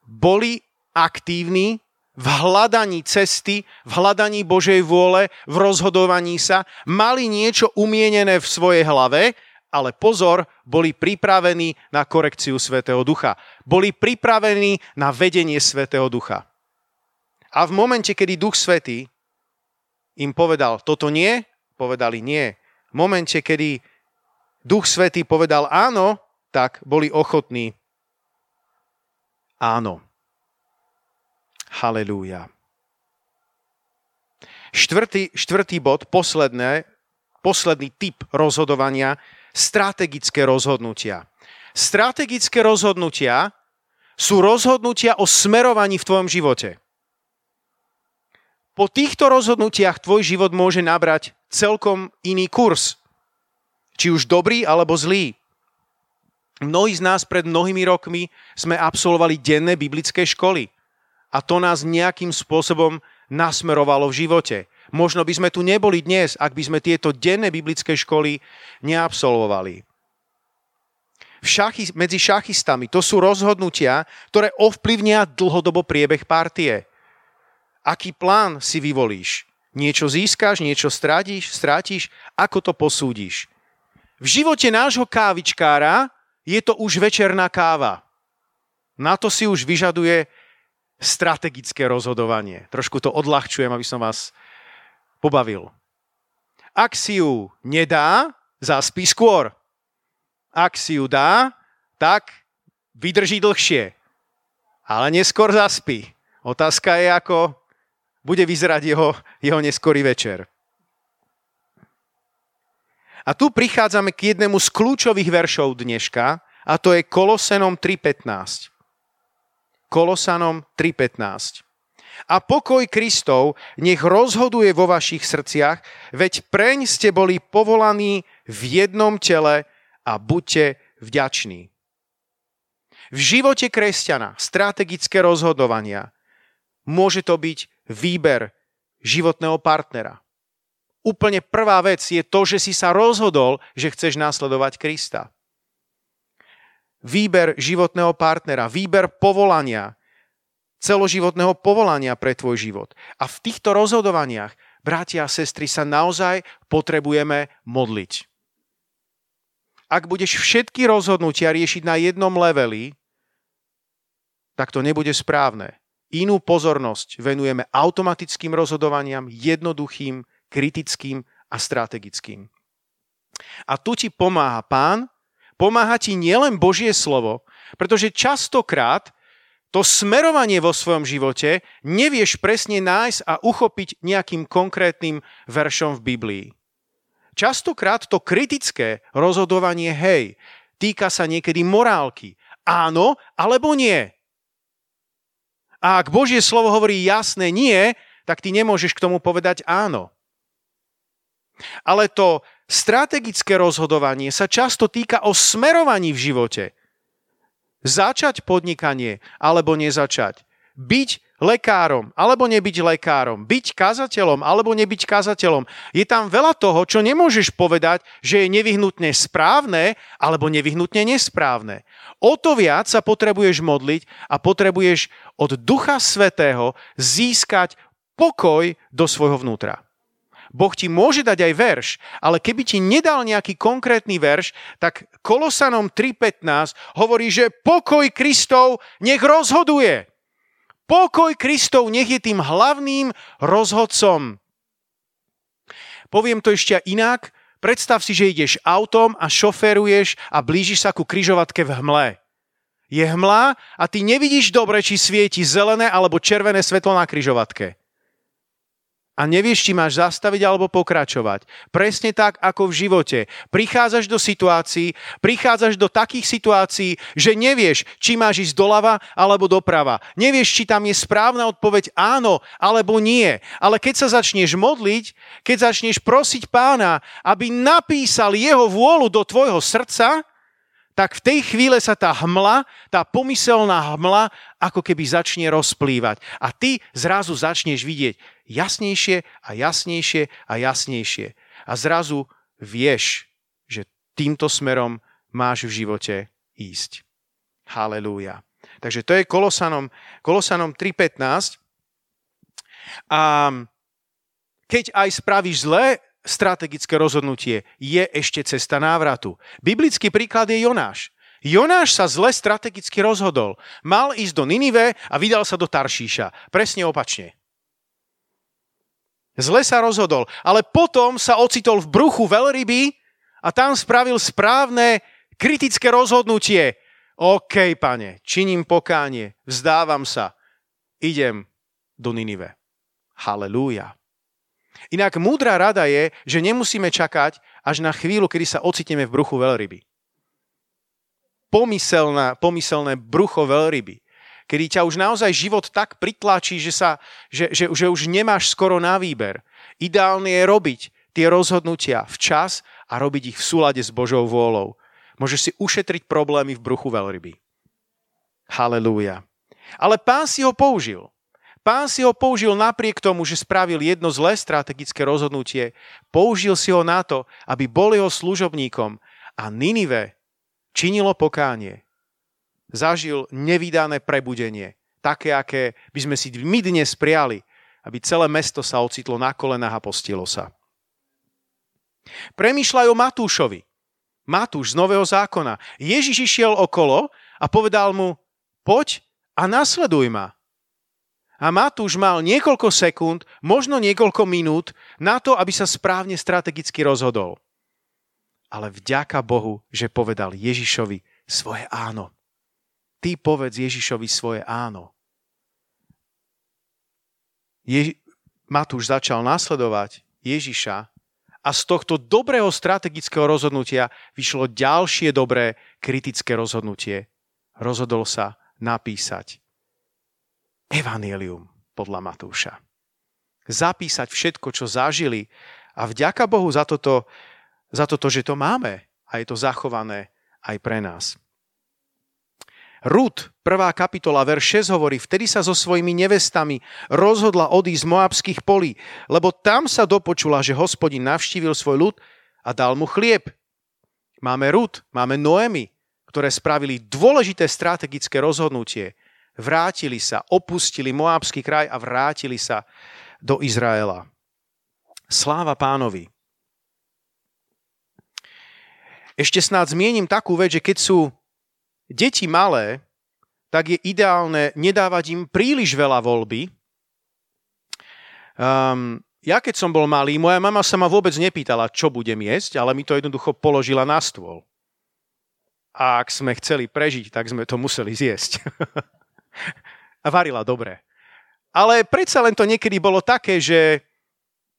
Boli aktívni v hľadaní cesty, v hľadaní Božej vôle, v rozhodovaní sa, mali niečo umienené v svojej hlave, ale pozor, boli pripravení na korekciu Svetého Ducha. Boli pripravení na vedenie Svetého Ducha. A v momente, kedy Duch Svetý im povedal, toto nie, povedali nie. V momente, kedy Duch Svetý povedal áno, tak boli ochotní áno. Halelúja. Štvrtý, štvrtý bod, posledné, posledný typ rozhodovania, strategické rozhodnutia. Strategické rozhodnutia sú rozhodnutia o smerovaní v tvojom živote. Po týchto rozhodnutiach tvoj život môže nabrať celkom iný kurz. Či už dobrý alebo zlý. Mnohí z nás pred mnohými rokmi sme absolvovali denné biblické školy a to nás nejakým spôsobom nasmerovalo v živote. Možno by sme tu neboli dnes, ak by sme tieto denné biblické školy neabsolvovali. V šachy, medzi šachistami to sú rozhodnutia, ktoré ovplyvnia dlhodobo priebeh partie. Aký plán si vyvolíš? Niečo získaš, niečo strátiš, strátiš? Ako to posúdiš? V živote nášho kávičkára je to už večerná káva. Na to si už vyžaduje strategické rozhodovanie. Trošku to odľahčujem, aby som vás pobavil. Ak si ju nedá, zaspí skôr. Ak si ju dá, tak vydrží dlhšie. Ale neskôr zaspí. Otázka je, ako bude vyzerať jeho, jeho neskorý večer. A tu prichádzame k jednému z kľúčových veršov dneška, a to je Kolosenom 3.15. Kolosanom 3.15. A pokoj Kristov nech rozhoduje vo vašich srdciach, veď preň ste boli povolaní v jednom tele a buďte vďační. V živote kresťana strategické rozhodovania môže to byť výber životného partnera, úplne prvá vec je to, že si sa rozhodol, že chceš následovať Krista. Výber životného partnera, výber povolania, celoživotného povolania pre tvoj život. A v týchto rozhodovaniach, bratia a sestry, sa naozaj potrebujeme modliť. Ak budeš všetky rozhodnutia riešiť na jednom leveli, tak to nebude správne. Inú pozornosť venujeme automatickým rozhodovaniam, jednoduchým, kritickým a strategickým. A tu ti pomáha pán, pomáha ti nielen Božie slovo, pretože častokrát to smerovanie vo svojom živote nevieš presne nájsť a uchopiť nejakým konkrétnym veršom v Biblii. Častokrát to kritické rozhodovanie, hej, týka sa niekedy morálky. Áno alebo nie. A ak Božie slovo hovorí jasné nie, tak ty nemôžeš k tomu povedať áno. Ale to strategické rozhodovanie sa často týka o smerovaní v živote. Začať podnikanie alebo nezačať. Byť lekárom alebo nebyť lekárom. Byť kazateľom alebo nebyť kazateľom. Je tam veľa toho, čo nemôžeš povedať, že je nevyhnutne správne alebo nevyhnutne nesprávne. O to viac sa potrebuješ modliť a potrebuješ od Ducha Svetého získať pokoj do svojho vnútra. Boh ti môže dať aj verš, ale keby ti nedal nejaký konkrétny verš, tak Kolosanom 3.15 hovorí, že pokoj Kristov nech rozhoduje. Pokoj Kristov nech je tým hlavným rozhodcom. Poviem to ešte inak. Predstav si, že ideš autom a šoferuješ a blížiš sa ku kryžovatke v hmle. Je hmla a ty nevidíš dobre, či svieti zelené alebo červené svetlo na kryžovatke a nevieš, či máš zastaviť alebo pokračovať. Presne tak, ako v živote. Prichádzaš do situácií, prichádzaš do takých situácií, že nevieš, či máš ísť doľava alebo doprava. Nevieš, či tam je správna odpoveď áno alebo nie. Ale keď sa začneš modliť, keď začneš prosiť pána, aby napísal jeho vôľu do tvojho srdca, tak v tej chvíle sa tá hmla, tá pomyselná hmla, ako keby začne rozplývať. A ty zrazu začneš vidieť jasnejšie a jasnejšie a jasnejšie. A zrazu vieš, že týmto smerom máš v živote ísť. Halelúja. Takže to je Kolosanom, Kolosanom 3.15. A keď aj spravíš zle, strategické rozhodnutie je ešte cesta návratu. Biblický príklad je Jonáš. Jonáš sa zle strategicky rozhodol. Mal ísť do Ninive a vydal sa do Taršíša. Presne opačne. Zle sa rozhodol, ale potom sa ocitol v bruchu veľryby a tam spravil správne kritické rozhodnutie. OK, pane, činím pokánie, vzdávam sa, idem do Ninive. Halelúja. Inak múdra rada je, že nemusíme čakať až na chvíľu, kedy sa ocitneme v bruchu veľryby. Pomyselná, pomyselné brucho veľryby, kedy ťa už naozaj život tak pritlačí, že, sa, že, že, že už nemáš skoro na výber. Ideálne je robiť tie rozhodnutia včas a robiť ich v súlade s Božou vôľou. Môžeš si ušetriť problémy v bruchu veľryby. Halelúja. Ale pán si ho použil. Pán si ho použil napriek tomu, že spravil jedno zlé strategické rozhodnutie. Použil si ho na to, aby bol jeho služobníkom a Ninive činilo pokánie. Zažil nevydané prebudenie, také, aké by sme si my dnes prijali, aby celé mesto sa ocitlo na kolenách a postilo sa. Premýšľaj o Matúšovi. Matúš z Nového zákona. Ježiš išiel okolo a povedal mu, poď a nasleduj ma. A Matúš mal niekoľko sekúnd, možno niekoľko minút na to, aby sa správne strategicky rozhodol. Ale vďaka Bohu, že povedal Ježišovi svoje áno. Ty povedz Ježišovi svoje áno. Ježi- Matúš začal nasledovať Ježiša a z tohto dobrého strategického rozhodnutia vyšlo ďalšie dobré kritické rozhodnutie. Rozhodol sa napísať Evangelium podľa Matúša. Zapísať všetko, čo zažili a vďaka Bohu za toto, za toto, že to máme a je to zachované aj pre nás. Rud, prvá kapitola, verš 6 hovorí, vtedy sa so svojimi nevestami rozhodla odísť z Moabských polí, lebo tam sa dopočula, že hospodin navštívil svoj ľud a dal mu chlieb. Máme Rud, máme Noemi, ktoré spravili dôležité strategické rozhodnutie. Vrátili sa, opustili Moabský kraj a vrátili sa do Izraela. Sláva pánovi. Ešte snáď zmienim takú vec, že keď sú deti malé, tak je ideálne nedávať im príliš veľa voľby. Um, ja keď som bol malý, moja mama sa ma vôbec nepýtala, čo budem jesť, ale mi to jednoducho položila na stôl. A ak sme chceli prežiť, tak sme to museli zjesť. a varila dobre. Ale predsa len to niekedy bolo také, že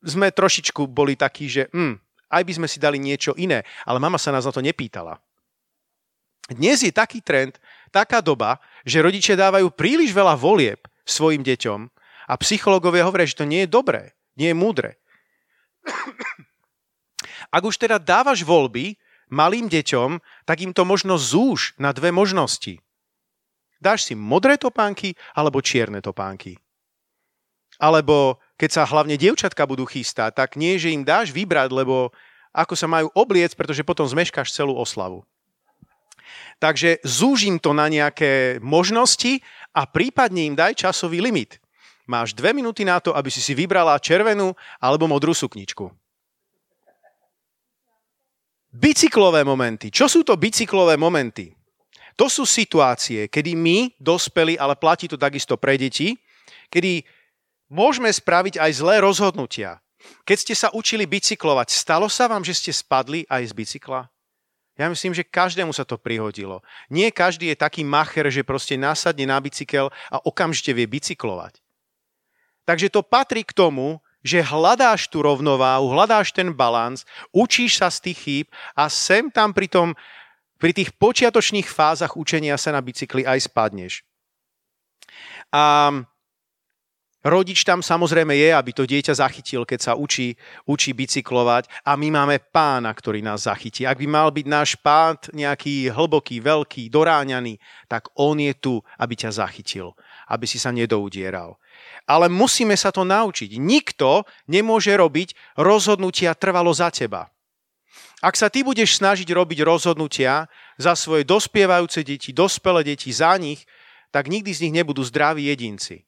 sme trošičku boli takí, že hm, aj by sme si dali niečo iné, ale mama sa nás na to nepýtala. Dnes je taký trend, taká doba, že rodičia dávajú príliš veľa volieb svojim deťom a psychológovia hovoria, že to nie je dobré, nie je múdre. Ak už teda dávaš voľby malým deťom, tak im to možno zúž na dve možnosti. Dáš si modré topánky alebo čierne topánky. Alebo keď sa hlavne dievčatka budú chystať, tak nie, že im dáš vybrať, lebo ako sa majú obliec, pretože potom zmeškáš celú oslavu. Takže zúžim to na nejaké možnosti a prípadne im daj časový limit. Máš dve minúty na to, aby si si vybrala červenú alebo modrú sukničku. Bicyklové momenty. Čo sú to bicyklové momenty? To sú situácie, kedy my, dospeli, ale platí to takisto pre deti, kedy môžeme spraviť aj zlé rozhodnutia. Keď ste sa učili bicyklovať, stalo sa vám, že ste spadli aj z bicykla? Ja myslím, že každému sa to prihodilo. Nie každý je taký macher, že proste nasadne na bicykel a okamžite vie bicyklovať. Takže to patrí k tomu, že hľadáš tú rovnováhu, hľadáš ten balans, učíš sa z tých chýb a sem tam pri, tom, pri tých počiatočných fázach učenia sa na bicykli aj spadneš. A Rodič tam samozrejme je, aby to dieťa zachytil, keď sa učí, učí bicyklovať a my máme pána, ktorý nás zachytí. Ak by mal byť náš pád nejaký hlboký, veľký, doráňaný, tak on je tu, aby ťa zachytil, aby si sa nedoudieral. Ale musíme sa to naučiť. Nikto nemôže robiť rozhodnutia trvalo za teba. Ak sa ty budeš snažiť robiť rozhodnutia za svoje dospievajúce deti, dospelé deti, za nich, tak nikdy z nich nebudú zdraví jedinci.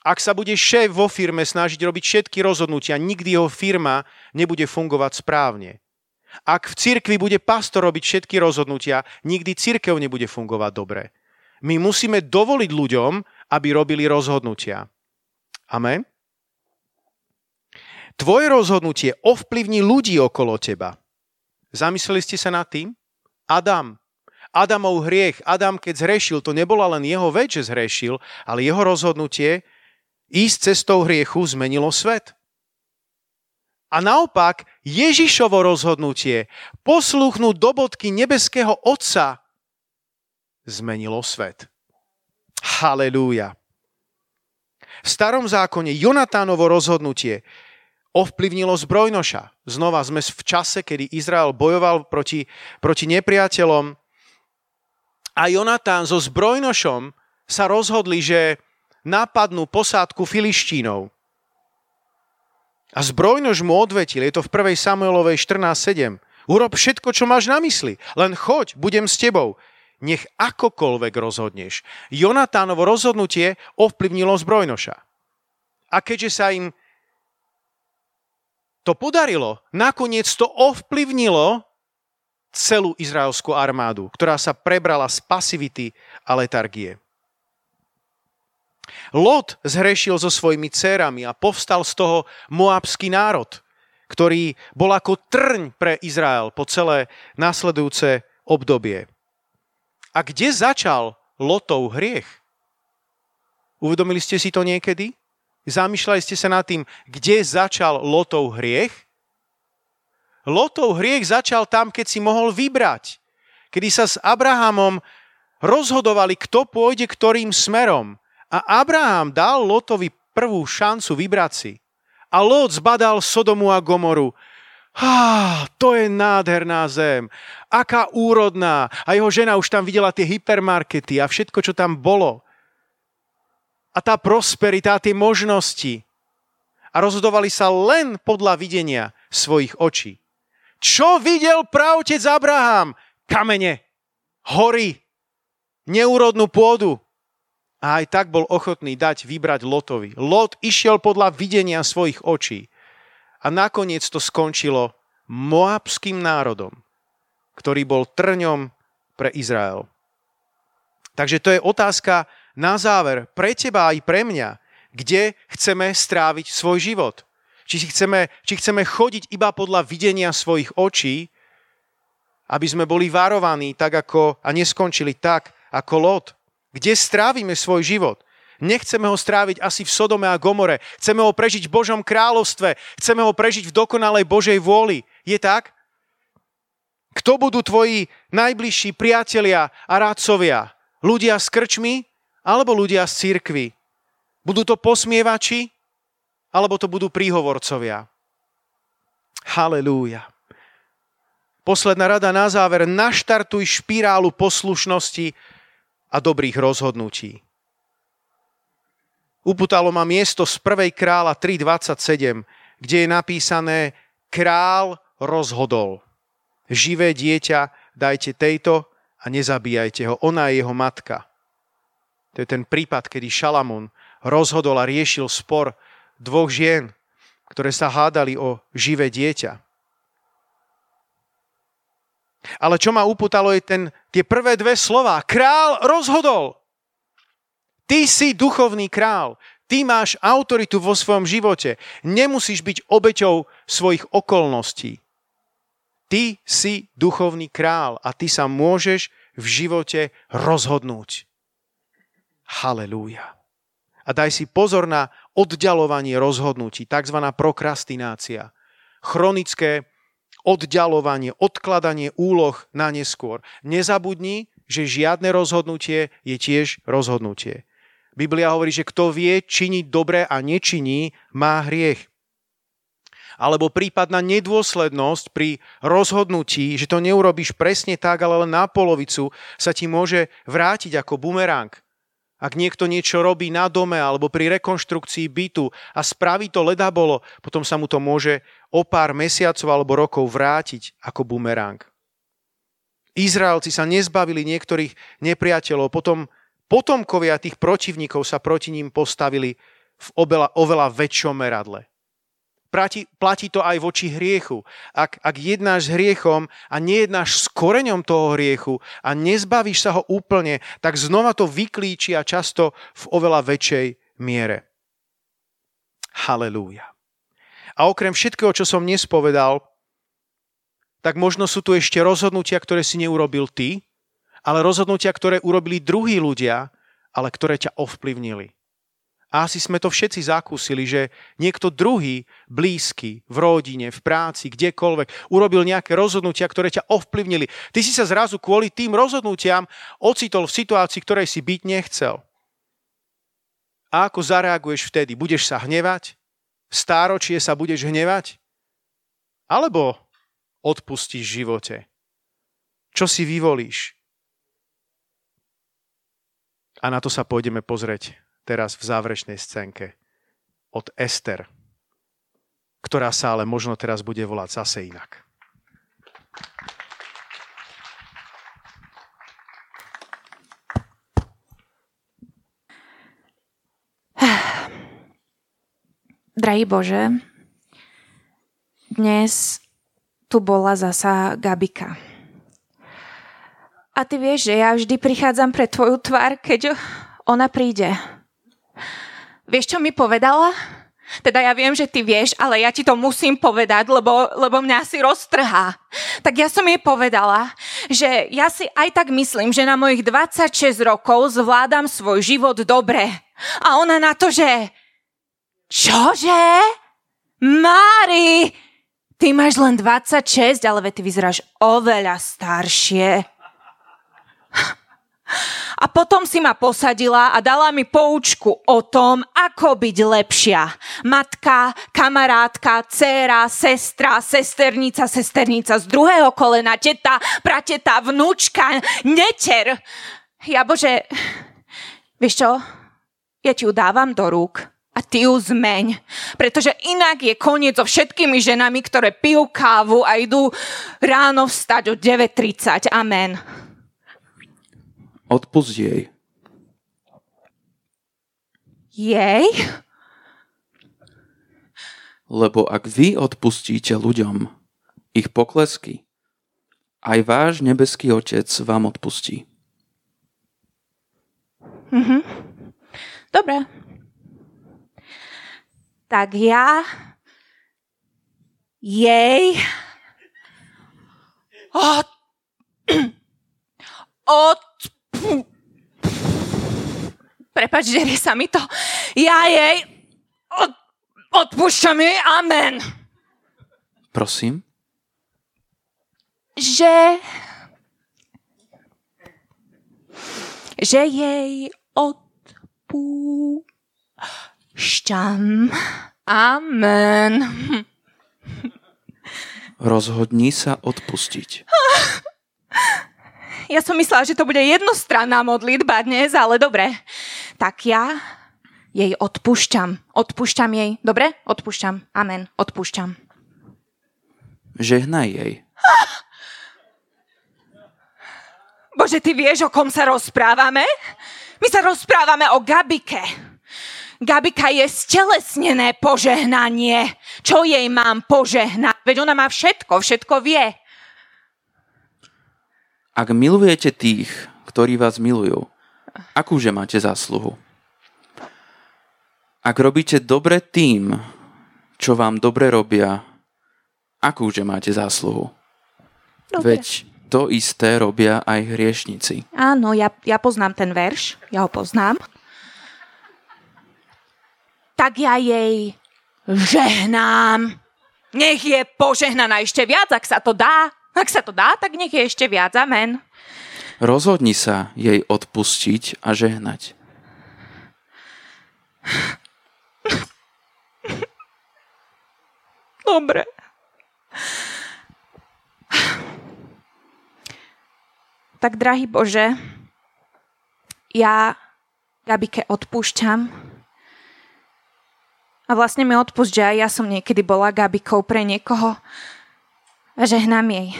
Ak sa bude šéf vo firme snažiť robiť všetky rozhodnutia, nikdy jeho firma nebude fungovať správne. Ak v cirkvi bude pastor robiť všetky rozhodnutia, nikdy cirkev nebude fungovať dobre. My musíme dovoliť ľuďom, aby robili rozhodnutia. Amen? Tvoje rozhodnutie ovplyvní ľudí okolo teba. Zamysleli ste sa nad tým? Adam. Adamov hriech. Adam, keď zhrešil, to nebola len jeho vec, že zhrešil, ale jeho rozhodnutie ísť cestou hriechu zmenilo svet. A naopak, Ježišovo rozhodnutie poslúchnuť do bodky nebeského Otca zmenilo svet. Halelúja. V starom zákone Jonatánovo rozhodnutie ovplyvnilo zbrojnoša. Znova sme v čase, kedy Izrael bojoval proti, proti nepriateľom a Jonatán so zbrojnošom sa rozhodli, že napadnú posádku Filištínov. A zbrojnož mu odvetil, je to v 1. Samuelovej 14.7. Urob všetko, čo máš na mysli, len choď, budem s tebou. Nech akokoľvek rozhodneš. Jonatánovo rozhodnutie ovplyvnilo zbrojnoša. A keďže sa im to podarilo, nakoniec to ovplyvnilo celú izraelskú armádu, ktorá sa prebrala z pasivity a letargie. Lot zhrešil so svojimi dcerami a povstal z toho moabský národ, ktorý bol ako trň pre Izrael po celé nasledujúce obdobie. A kde začal Lotov hriech? Uvedomili ste si to niekedy? Zamýšľali ste sa nad tým, kde začal Lotov hriech? Lotov hriech začal tam, keď si mohol vybrať. Kedy sa s Abrahamom rozhodovali, kto pôjde ktorým smerom. A Abraham dal Lotovi prvú šancu vybrať si. A Lot zbadal Sodomu a Gomoru. Ah, to je nádherná zem. Aká úrodná. A jeho žena už tam videla tie hypermarkety a všetko, čo tam bolo. A tá prosperita, tie možnosti. A rozhodovali sa len podľa videnia svojich očí. Čo videl pravtec Abraham? Kamene, hory, neúrodnú pôdu. A aj tak bol ochotný dať vybrať Lotovi. Lot išiel podľa videnia svojich očí. A nakoniec to skončilo moabským národom, ktorý bol trňom pre Izrael. Takže to je otázka na záver pre teba aj pre mňa, kde chceme stráviť svoj život. Či, chceme, či chceme chodiť iba podľa videnia svojich očí, aby sme boli varovaní tak ako, a neskončili tak ako Lot. Kde strávime svoj život? Nechceme ho stráviť asi v Sodome a Gomore. Chceme ho prežiť v Božom kráľovstve. Chceme ho prežiť v dokonalej Božej vôli. Je tak? Kto budú tvoji najbližší priatelia a rádcovia? Ľudia s krčmi alebo ľudia z církvy? Budú to posmievači alebo to budú príhovorcovia? Halelúja. Posledná rada na záver. Naštartuj špirálu poslušnosti a dobrých rozhodnutí. Uputalo ma miesto z 1. kráľa 3.27, kde je napísané Král rozhodol. Živé dieťa dajte tejto a nezabíjajte ho. Ona je jeho matka. To je ten prípad, kedy Šalamún rozhodol a riešil spor dvoch žien, ktoré sa hádali o živé dieťa. Ale čo ma upútalo je ten, tie prvé dve slova. Král rozhodol. Ty si duchovný král. Ty máš autoritu vo svojom živote. Nemusíš byť obeťou svojich okolností. Ty si duchovný král a ty sa môžeš v živote rozhodnúť. Halelúja. A daj si pozor na oddalovanie rozhodnutí, tzv. prokrastinácia. Chronické oddalovanie, odkladanie úloh na neskôr. Nezabudni, že žiadne rozhodnutie je tiež rozhodnutie. Biblia hovorí, že kto vie činiť dobre a nečiní, má hriech. Alebo prípadná nedôslednosť pri rozhodnutí, že to neurobiš presne tak, ale len na polovicu, sa ti môže vrátiť ako bumerang. Ak niekto niečo robí na dome alebo pri rekonštrukcii bytu a spraví to leda bolo, potom sa mu to môže o pár mesiacov alebo rokov vrátiť ako bumerang. Izraelci sa nezbavili niektorých nepriateľov, potom potomkovia tých protivníkov sa proti ním postavili v oveľa, oveľa väčšom meradle. Platí, platí to aj voči hriechu. Ak, ak jednáš s hriechom a nejednáš s koreňom toho hriechu a nezbavíš sa ho úplne, tak znova to vyklíči a často v oveľa väčšej miere. Halelúja. A okrem všetkého, čo som nespovedal, tak možno sú tu ešte rozhodnutia, ktoré si neurobil ty, ale rozhodnutia, ktoré urobili druhí ľudia, ale ktoré ťa ovplyvnili. A asi sme to všetci zakúsili, že niekto druhý, blízky, v rodine, v práci, kdekoľvek, urobil nejaké rozhodnutia, ktoré ťa ovplyvnili. Ty si sa zrazu kvôli tým rozhodnutiam ocitol v situácii, ktorej si byť nechcel. A ako zareaguješ vtedy? Budeš sa hnevať? Stáročie sa budeš hnevať? Alebo odpustíš živote? Čo si vyvolíš? A na to sa pôjdeme pozrieť teraz v záverečnej scénke od Ester, ktorá sa ale možno teraz bude volať zase inak. Drahý Bože, dnes tu bola zasa Gabika. A ty vieš, že ja vždy prichádzam pre tvoju tvár, keď ona príde. Vieš, čo mi povedala? Teda ja viem, že ty vieš, ale ja ti to musím povedať, lebo, lebo mňa si roztrhá. Tak ja som jej povedala, že ja si aj tak myslím, že na mojich 26 rokov zvládam svoj život dobre. A ona na to, že... Čože? Mári, ty máš len 26, ale ty vyzeráš oveľa staršie. A potom si ma posadila a dala mi poučku o tom, ako byť lepšia. Matka, kamarátka, dcéra, sestra, sesternica, sesternica z druhého kolena, teta, prateta, vnúčka, neter. Ja bože, vieš čo? Ja ti ju dávam do rúk a ty ju zmeň. Pretože inak je koniec so všetkými ženami, ktoré pijú kávu a idú ráno vstať o 9.30. Amen. Odpust jej. Jej? Lebo ak vy odpustíte ľuďom ich poklesky, aj váš nebeský Otec vám odpustí. Mhm. Dobre. Tak ja jej od, od Prepač, derie sa mi to. Ja jej od, odpúšťam jej amen. Prosím? Že že jej odpúšťam. Amen. Rozhodni sa odpustiť. Ja som myslela, že to bude jednostranná modlitba dnes, ale dobre. Tak ja jej odpúšťam. Odpúšťam jej. Dobre? Odpúšťam. Amen. Odpúšťam. Žehnaj jej. Bože, ty vieš, o kom sa rozprávame? My sa rozprávame o Gabike. Gabika je stelesnené požehnanie. Čo jej mám požehnať? Veď ona má všetko, všetko vie. Ak milujete tých, ktorí vás milujú, akúže máte zásluhu? Ak robíte dobre tým, čo vám dobre robia, akúže máte zásluhu? Dobre. Veď to isté robia aj hriešnici. Áno, ja, ja poznám ten verš. Ja ho poznám. Tak ja jej žehnám. Nech je požehnaná ešte viac, ak sa to dá. Ak sa to dá, tak nech je ešte viac. Amen. Rozhodni sa jej odpustiť a žehnať. Dobre. Tak, drahý Bože, ja Gabike odpúšťam. A vlastne mi odpúšť, že aj ja som niekedy bola Gabikou pre niekoho. A žehnám jej.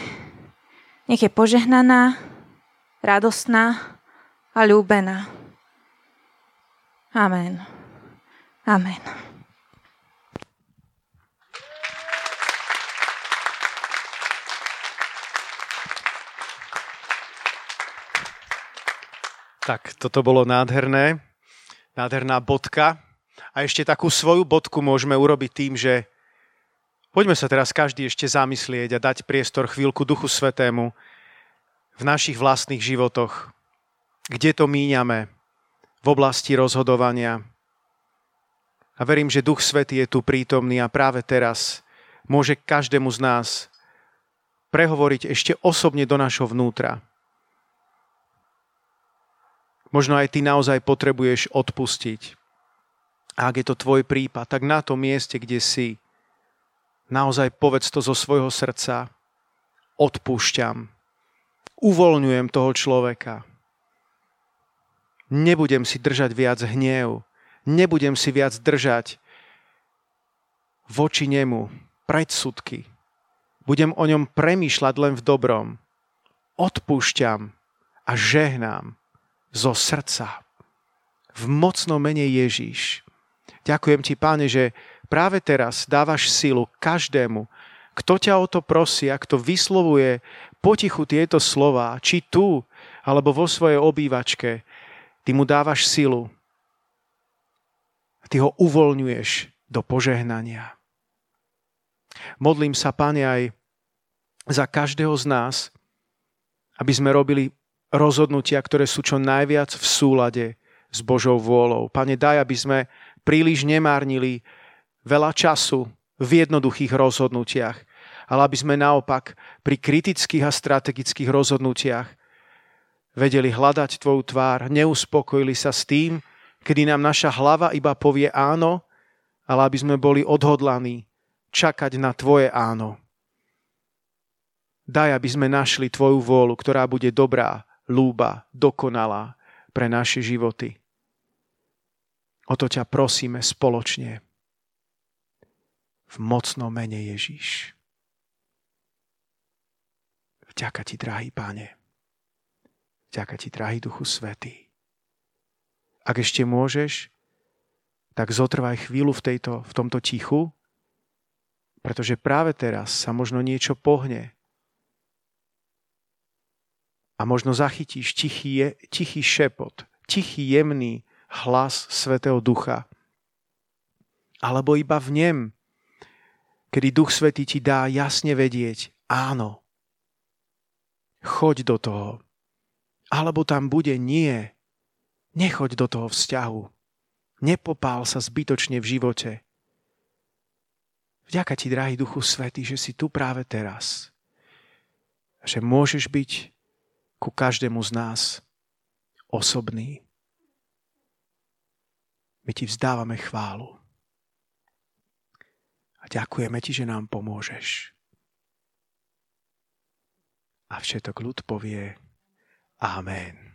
Nech je požehnaná, radostná a ľúbená. Amen. Amen. Tak, toto bolo nádherné. Nádherná bodka. A ešte takú svoju bodku môžeme urobiť tým, že poďme sa teraz každý ešte zamyslieť a dať priestor chvíľku Duchu Svetému v našich vlastných životoch. Kde to míňame v oblasti rozhodovania. A verím, že Duch Svetý je tu prítomný a práve teraz môže každému z nás prehovoriť ešte osobne do našho vnútra Možno aj ty naozaj potrebuješ odpustiť. A ak je to tvoj prípad, tak na tom mieste, kde si, naozaj povedz to zo svojho srdca. Odpúšťam. Uvoľňujem toho človeka. Nebudem si držať viac hniev. Nebudem si viac držať voči nemu predsudky. Budem o ňom premýšľať len v dobrom. Odpúšťam a žehnám zo srdca. V mocnom mene Ježíš. Ďakujem ti, páne, že práve teraz dávaš silu každému, kto ťa o to prosí a kto vyslovuje potichu tieto slova, či tu, alebo vo svojej obývačke, ty mu dávaš silu. Ty ho uvoľňuješ do požehnania. Modlím sa, Pane, aj za každého z nás, aby sme robili rozhodnutia, ktoré sú čo najviac v súlade s Božou vôľou. Pane, daj, aby sme príliš nemárnili veľa času v jednoduchých rozhodnutiach, ale aby sme naopak pri kritických a strategických rozhodnutiach vedeli hľadať Tvoju tvár, neuspokojili sa s tým, kedy nám naša hlava iba povie áno, ale aby sme boli odhodlaní čakať na Tvoje áno. Daj, aby sme našli Tvoju vôľu, ktorá bude dobrá, lúba, dokonalá pre naše životy. O to ťa prosíme spoločne. V mocnom mene Ježíš. Vďaka ti, drahý páne. Vďaka ti, drahý Duchu Svetý. Ak ešte môžeš, tak zotrvaj chvíľu v, tejto, v tomto tichu, pretože práve teraz sa možno niečo pohne. A možno zachytíš tichý, tichý šepot, tichý jemný hlas Svetého Ducha. Alebo iba v nem, kedy Duch Svetý ti dá jasne vedieť, áno, choď do toho. Alebo tam bude nie, nechoď do toho vzťahu. Nepopál sa zbytočne v živote. Vďaka ti, drahý Duchu Svetý, že si tu práve teraz. Že môžeš byť ku každému z nás osobný. My ti vzdávame chválu. A ďakujeme ti, že nám pomôžeš. A všetok ľud povie Amen.